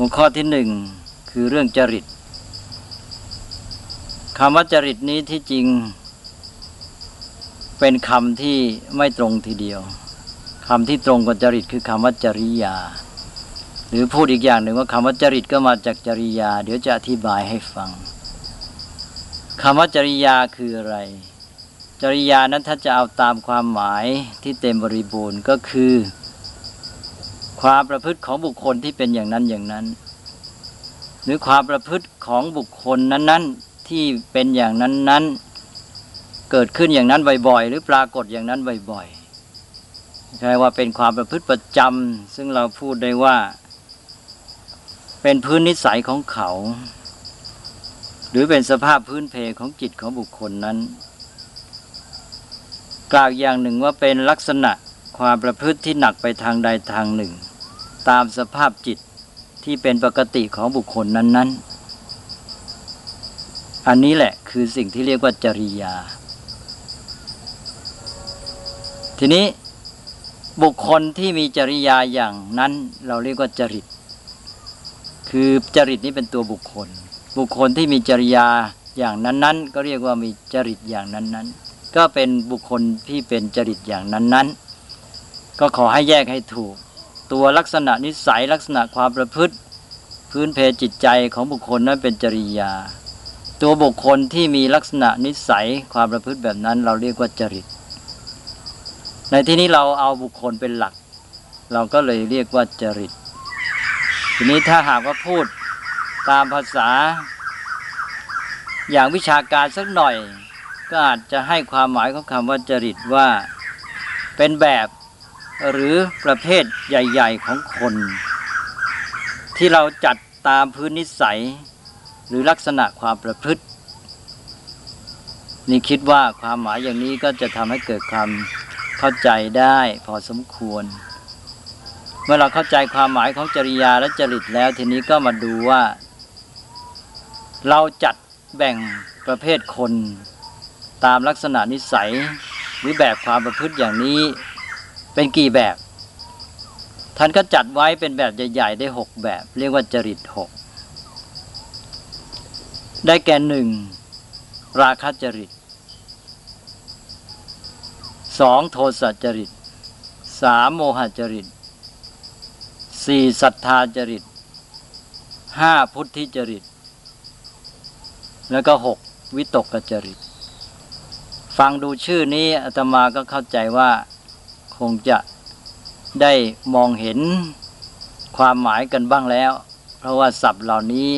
หัวข้อที่หนึ่งคือเรื่องจริตคำว่าจริตนี้ที่จริง เป็นคำที่ไม่ตรงทีเดียวคำที่ตรงกับจริตคือคำว่าจริยา หรือพูดอีกอย่างหนึ่งว่าคำว่าจริตก็มาจากจริยา เดี๋ยวจะอธิบายให้ฟังคำว่าจริยาคืออะไร จริยานั้นถ้าจะเอาตามความหมายที่เต็มบริบูรณ์ก็คือ ความประพฤติของบุคคลที่เป็นอย่างนั้นอย่างนั้น หรือความประพฤติของบุคคลนั้น ๆ ที่เป็นอย่างนั้นนั้นเกิดขึ้นอย่างนั้นบ่อยๆ หรือปรากฏอย่างนั้นบ่อยๆใช่ว่าเป็นความประพฤติประจำซึ่งเราพูดได้ว่า เป็นพื้นนิสัยของเขา หรือเป็นสภาพพื้นเพของจิตของบุคคลนั้น กล่าวอย่างหนึ่งว่าเป็นลักษณะความประพฤติที่หนักไปทางใดทางหนึ่ง ตามสภาพจิตที่เป็นปกติของบุคคลนั้น ๆ อันนี้แหละคือสิ่งที่เรียกว่าจริยา ทีนี้บุคคลที่มีจริยาอย่างนั้น เราเรียกว่าจริต คือจริตนี้เป็นตัวบุคคล บุคคลที่มีจริยาอย่างนั้น ๆ ก็เรียกว่ามีจริตอย่างนั้น ๆ ก็เป็นบุคคลที่เป็นจริตอย่างนั้น ๆ ก็ขอให้แยกให้ถูก ตัวลักษณะนิสัยลักษณะความประพฤติ พื้นเพจิตใจของบุคคลนั้นเป็นจริยา ตัวบุคคลที่มีลักษณะนิสัยความประพฤติแบบนั้น เราเรียกว่าจริต ในที่นี้เราเอาบุคคลเป็นหลัก เราก็เลยเรียกว่าจริต ทีนี้ถ้าหากว่าพูดตามภาษา อย่างวิชาการสักหน่อย ก็อาจจะให้ความหมายของคำว่าจริตว่าเป็นแบบ หรือประเภทใหญ่ ๆ ของคน ที่เราจัดตามพื้นนิสัย หรือลักษณะความประพฤติ นี่คิดว่าความหมายอย่างนี้ก็จะทำให้เกิดความเข้าใจได้พอสมควร เมื่อเราเข้าใจความหมายของจริยาและจริตแล้วทีนี้ก็มาดูว่า เราจัดแบ่งประเภทคน ตามลักษณะนิสัยหรือแบบความประพฤติอย่างนี้ เป็นกี่แบบ ท่านก็จัดไว้เป็นแบบใหญ่ๆได้หกแบบ เรียกว่าจริตหกได้แก่หนึ่งราคะจริตสองโทสะจริตสามโมหจริตสี่ศรัทธาจริตห้าพุทธิจริต แล้วก็หกวิตกจริต ฟังดูชื่อนี้อาตมาก็เข้าใจว่า คงจะได้มองเห็นความหมายกันบ้างแล้ว เพราะว่าศัพท์เหล่านี้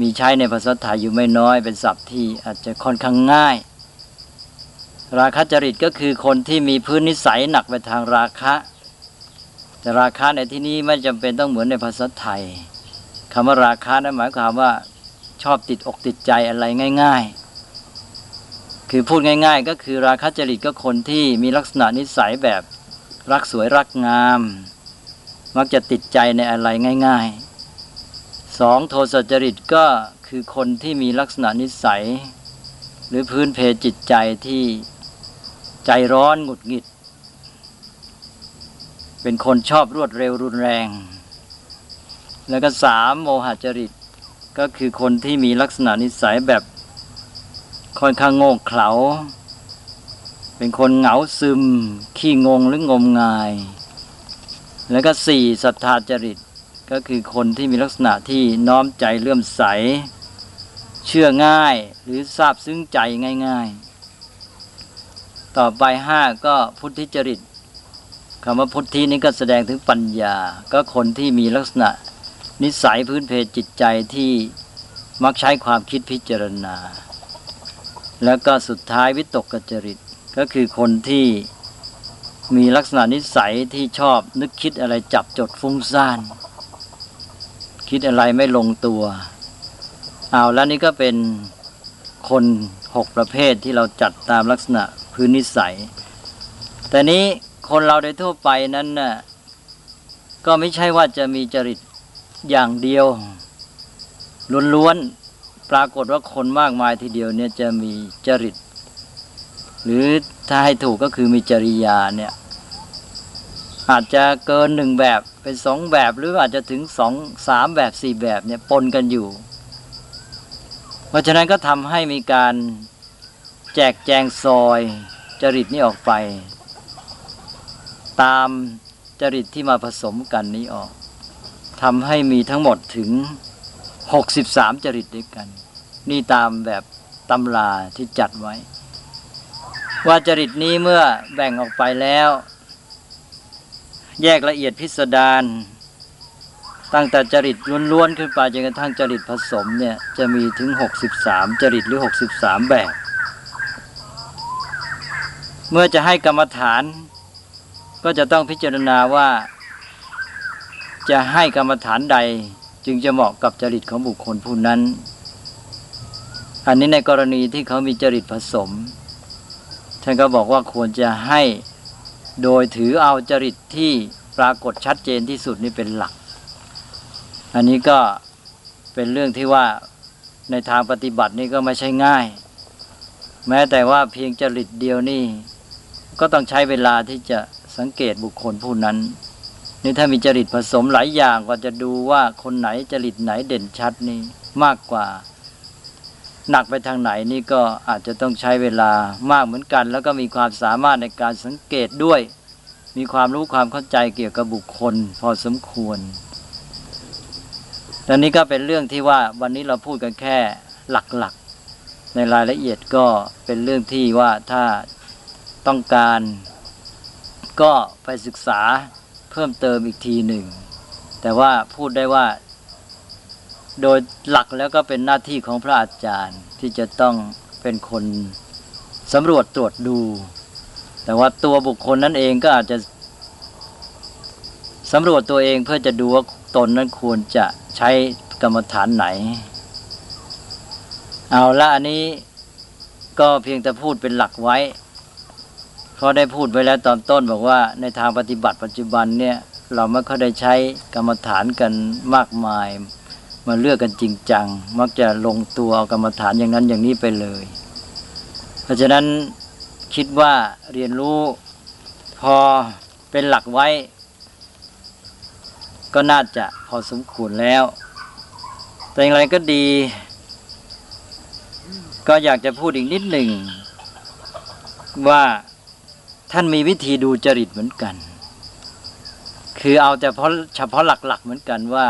มีใช้ในภาษาไทยอยู่ไม่น้อย เป็นศัพท์ที่อาจจะค่อนข้างง่าย ราคะจริตก็คือคนที่มีพื้นนิสัยหนักไปทางราคะ แต่ราคะในที่นี้ไม่จำเป็นต้องเหมือนในภาษาไทยคำว่าราคะนั้นหมายความว่าชอบติดอกติดใจอะไรง่าย ๆ คือพูดง่าย ๆ ก็คือราคะจริตก็คนที่มีลักษณะนิสัยแบบรักสวยรักงาม มักจะติดใจในอะไรง่ายๆสองโทสจริตก็คือคนที่มีลักษณะนิสัย หรือพื้นเพจิตใจที่ใจร้อนหงุดหงิด เป็นคนชอบรวดเร็วรุนแรง แล้วก็สามโมหจริตก็คือคนที่มีลักษณะนิสัยแบบ ค่อนข้างโง่เขลา เป็นคนเหงาซึม ขี้งงหรืองมงาย แล้วก็สี่ศรัทธาจริตก็คือคนที่มีลักษณะที่น้อมใจเลื่อมใส เชื่อง่ายหรือทราบซึ้งใจง่าย ๆ ต่อไปห้าก็พุทธิจริตคำว่าพุทธินี้ก็แสดงถึงปัญญา ก็คนที่มีลักษณะนิสัยพื้นเพจิตใจที่มักใช้ความคิดพิจารณา แล้วก็สุดท้ายวิตกกจริต ก็คือคนที่มีลักษณะนิสัยที่ชอบนึกคิดอะไรจับจดฟุ้งซ่าน คิดอะไรไม่ลงตัวเอาแล้วนี่ก็เป็นคนหกประเภทที่เราจัดตามลักษณะพื้นนิสัย แต่นี้คนเราโดยทั่วไปนั้นน่ะก็ไม่ใช่ว่าจะมีจริตอย่างเดียวล้วน ปรากฏว่าคนมากมายทีเดียวเนี่ยจะมีจริต หรือถ้าให้ถูกก็คือมีจริยาเนี่ยอาจจะเกินหนึ่งแบบเป็นสองแบบหรืออาจจะถึงสองสามแบบสี่แบบเนี่ยปนกันอยู่ เพราะฉะนั้นก็ทำให้มีการแจกแจงซอยจริตนี้ออกไป ตามจริตที่มาผสมกันนี้ออกทำให้มีทั้งหมดถึง 63 จริตด้วยกัน นี่ตามแบบตำราที่จัดไว้ ว่าจริตนี้เมื่อแบ่งออกไปแล้ว แยกละเอียดพิสดารตั้งแต่จริตล้วนๆขึ้นไปจนกระทั่งจริตผสมเนี่ยจะมีถึง 63 จริตหรือ 63 แบบ เมื่อจะให้กรรมฐาน ก็จะต้องพิจารณาว่า จะให้กรรมฐานใด จึงจะเหมาะกับจริตของบุคคลผู้นั้น อันนี้ในกรณีที่เขามีจริตผสม ท่านก็บอกว่าควรจะให้โดยถือเอาจริตที่ปรากฏชัดเจนที่สุดนี่เป็นหลัก อันนี้ก็เป็นเรื่องที่ว่าในทางปฏิบัตินี่ก็ไม่ใช่ง่าย แม้แต่ว่าเพียงจริตเดียวนี่ก็ต้องใช้เวลาที่จะสังเกตบุคคลผู้นั้น นี่ถ้ามีจริตผสมหลายอย่างก็จะดูว่าคนไหนจริตไหนเด่นชัดนี่มากกว่า หนักไปทางไหนนี่ก็อาจจะต้องใช้เวลามากเหมือนกัน แล้วก็มีความสามารถในการสังเกตด้วย มีความรู้ความเข้าใจเกี่ยวกับบุคคล พอสมควรแต่นี้ก็เป็นเรื่องที่ว่าวันนี้เราพูดกันแค่หลักๆ ในรายละเอียดก็เป็นเรื่องที่ว่าถ้าต้องการก็ไปศึกษา พิ่มเติมอีกทีหนึ่ง แต่ว่าพูดได้ว่า โดยหลักแล้วก็เป็นหน้าที่ของพระอาจารย์ที่จะต้องเป็นคนสำรวจตรวจดู แต่ว่าตัวบุคคลนั้นเองก็อาจจะสำรวจตัวเองเพื่อจะดูว่าตนนั้นควรจะใช้กรรมฐานไหน เอาละอันนี้ก็เพียงแต่พูดเป็นหลักไว้ เพราได้พูดไว้แล้วตอนต้นบอกว่าในทางปฏิบัติปัจจุบันเนี่ยเราไม่ค่อยได้ใช้กรรมฐานกันมากมาย มาเลือกกันจริงจัง มักจะลงตัวเอากรรมฐานอย่างนั้นอย่างนี้ไปเลย เพราะฉะนั้นคิดว่าเรียนรู้พอเป็นหลักไว้ ก็น่าจะพอสมควรแล้ว แต่อย่างไรก็ดี ก็อยากจะพูดอีกนิดหนึ่งว่า ท่านมีวิธีดูจริตเหมือนกัน คือเอาแต่เพราะเฉพาะหลักๆเหมือนกันว่า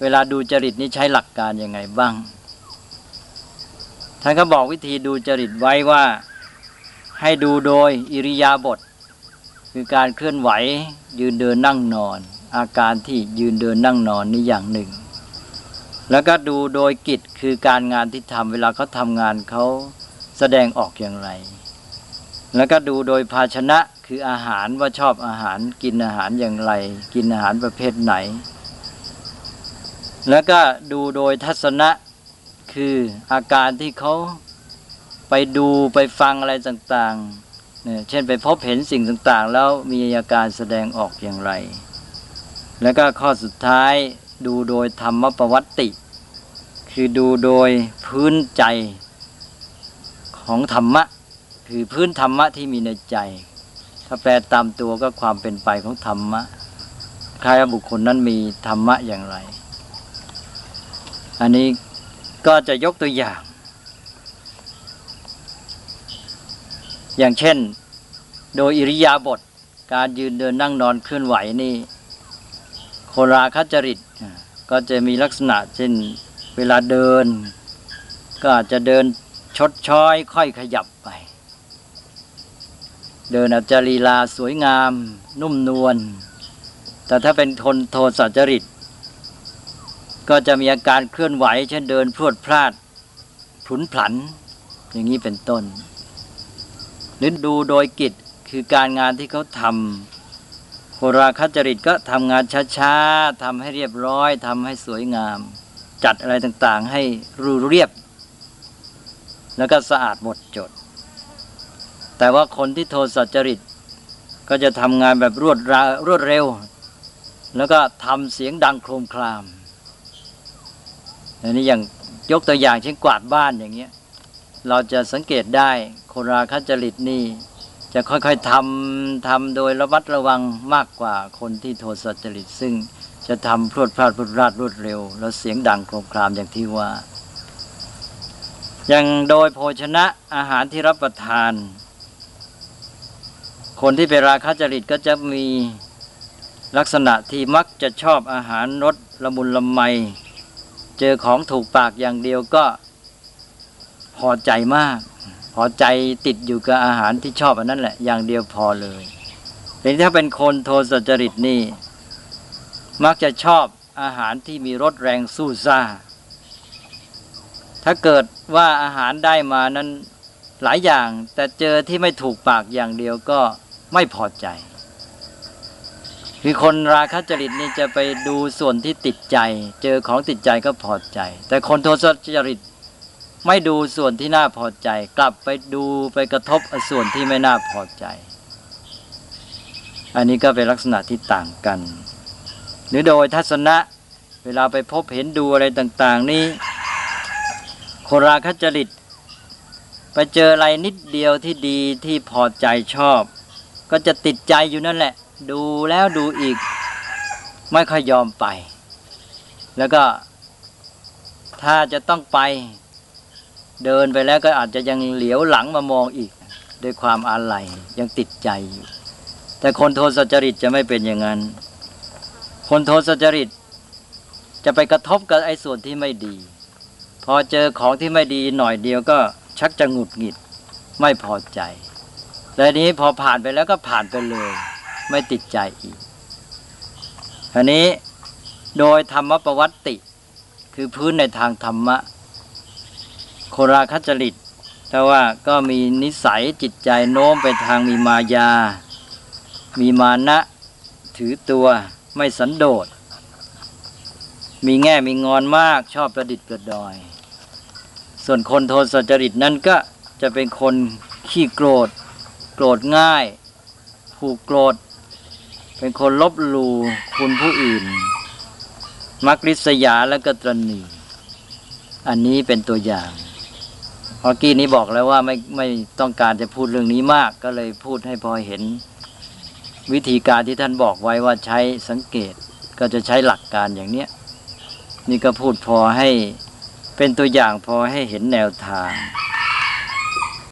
เวลาดูจริตนี้ใช้หลักการยังไงบ้าง ท่านก็บอกวิธีดูจริตไว้ว่าให้ดูโดยอิริยาบถคือการเคลื่อนไหว ยืนเดินนั่งนอน อาการที่ยืนเดินนั่งนอนนี่อย่างหนึ่ง แล้วก็ดูโดยกิจคือการงานที่ทำเวลาเขาทำงานเขาแสดงออกอย่างไร แล้วก็ดูโดยภาชนะคืออาหารว่าชอบอาหารกินอาหารอย่างไร กินอาหารประเภทไหน แล้วก็ดูโดยทัศนะคืออาการที่เขาไปดูไปฟังอะไรต่างๆเนี่ยเช่นไปพบเห็นสิ่งต่างๆ แล้วมีอาการแสดงออกอย่างไร แล้วก็ข้อสุดท้ายดูโดยธรรมประวัติ คือดูโดยพื้นใจของธรรมะ คือพื้นธรรมะที่มีในใจ ถ้าแปลตามตัวก็ความเป็นไปของธรรมะใครบุคคลนั้นมีธรรมะอย่างไร อันนี้ก็จะยกตัวอย่าง อย่างเช่น โดยอิริยาบถการยืนเดินนั่งนอนเคลื่อนไหวนี่โคราคจริต ก็จะมีลักษณะเช่นเวลาเดิน ก็อาจจะเดินชดช้อยค่อยขยับไป เดินอาจจะลีลาสวยงาม นุ่มนวล แต่ถ้าเป็นคนโทสะจริต ก็จะมีอาการเคลื่อนไหว เช่นเดินพรวดพลาดผุนผัน อย่างนี้เป็นต้น หรือดูโดยกิจคือการงานที่เขาทำโคราคจริตก็ทำงานช้าๆทำให้เรียบร้อยทำให้สวยงาม จัดอะไรต่างๆ ให้รูเรียบ แล้วก็สะอาดหมดจด แต่ว่าคนที่โทสะจริต ก็จะทำงานแบบรวดราวดเร็ว แล้วก็ทำเสียงดังโครมครามอันนี้อย่างยกตัวอย่างเช่นกวาดบ้านอย่างเงี้ยเราจะสังเกตได้คนราคจริตนี่จะค่อยๆทำทำโดยระมัดระวังมากกว่าคนที่โทสะจริต ซึ่งจะทำพรวดพลาดพรวดพลาดรวดเร็ว แล้วเสียงดังโครมครามอย่างที่ว่า อย่างโดยโภชนะอาหารที่รับประทาน คนที่เป็นราคะจริตก็จะมีลักษณะที่มักจะชอบอาหารรสละมุนละไม เจอของถูกปากอย่างเดียวก็พอใจมาก พอใจติดอยู่กับอาหารที่ชอบอันนั้นแหละ อย่างเดียวพอเลยแต่ถ้าเป็นคนโทสจริตนี่ มักจะชอบอาหารที่มีรสแรงสู้ซ่า ถ้าเกิดว่าอาหารได้มานั้นหลายอย่าง แต่เจอที่ไม่ถูกปากอย่างเดียวก็ ไม่พอใจ คือคนราคะจริตนี่จะไปดูส่วนที่ติดใจ เจอของติดใจก็พอใจ แต่คนโทสะจริตไม่ดูส่วนที่น่าพอใจ กลับไปดูไปกระทบส่วนที่ไม่น่าพอใจ อันนี้ก็เป็นลักษณะที่ต่างกัน หรือโดยทัศนะเวลาไปพบเห็นดูอะไรต่าง ๆ นี้คนราคะจริตไปเจออะไรนิดเดียวที่ดีที่พอใจชอบ ก็จะติดใจอยู่นั่นแหละ ดูแล้วดูอีก ไม่ค่อยยอมไป แล้วก็ถ้าจะต้องไป เดินไปแล้วก็อาจจะยังเหลียวหลังมามองอีก ด้วยความอาลัยยังติดใจอยู่แต่คนโทสจริตจะไม่เป็นอย่างนั้น คนโทสจริต จะไปกระทบกับไอ้ส่วนที่ไม่ดี พอเจอของที่ไม่ดีหน่อยเดียวก็ชักจะหงุดหงิดไม่พอใจ แต่นี้พอผ่านไปแล้วก็ผ่านไปเลย ไม่ติดใจอีกอันนี้โดยธรรมประวัติ คือพื้นในทางธรรมะ โคราคจริตแต่ว่าก็มีนิสัยจิตใจโน้มไปทางมีมายา มีมานะถือตัวไม่สันโดษ มีแง่มีงอนมากชอบประดิษฐ์ประดอย ส่วนคนโทสะจริตนั้นก็จะเป็นคนขี้โกรธ โกรธง่าย ผูกโกรธ เป็นคนลบหลู่คุณผู้อื่น มักริษยาและก็ตรณีอันนี้เป็นตัวอย่างเมื่อกี้นี้บอกแล้วว่าไม่ไม่ต้องการจะพูดเรื่องนี้มาก ก็เลยพูดให้พอเห็น วิธีการที่ท่านบอกไว้ว่าใช้สังเกตก็จะใช้หลักการอย่างเนี้ยนี่ก็พูดพอให้เป็นตัวอย่างพอให้เห็นแนวทาง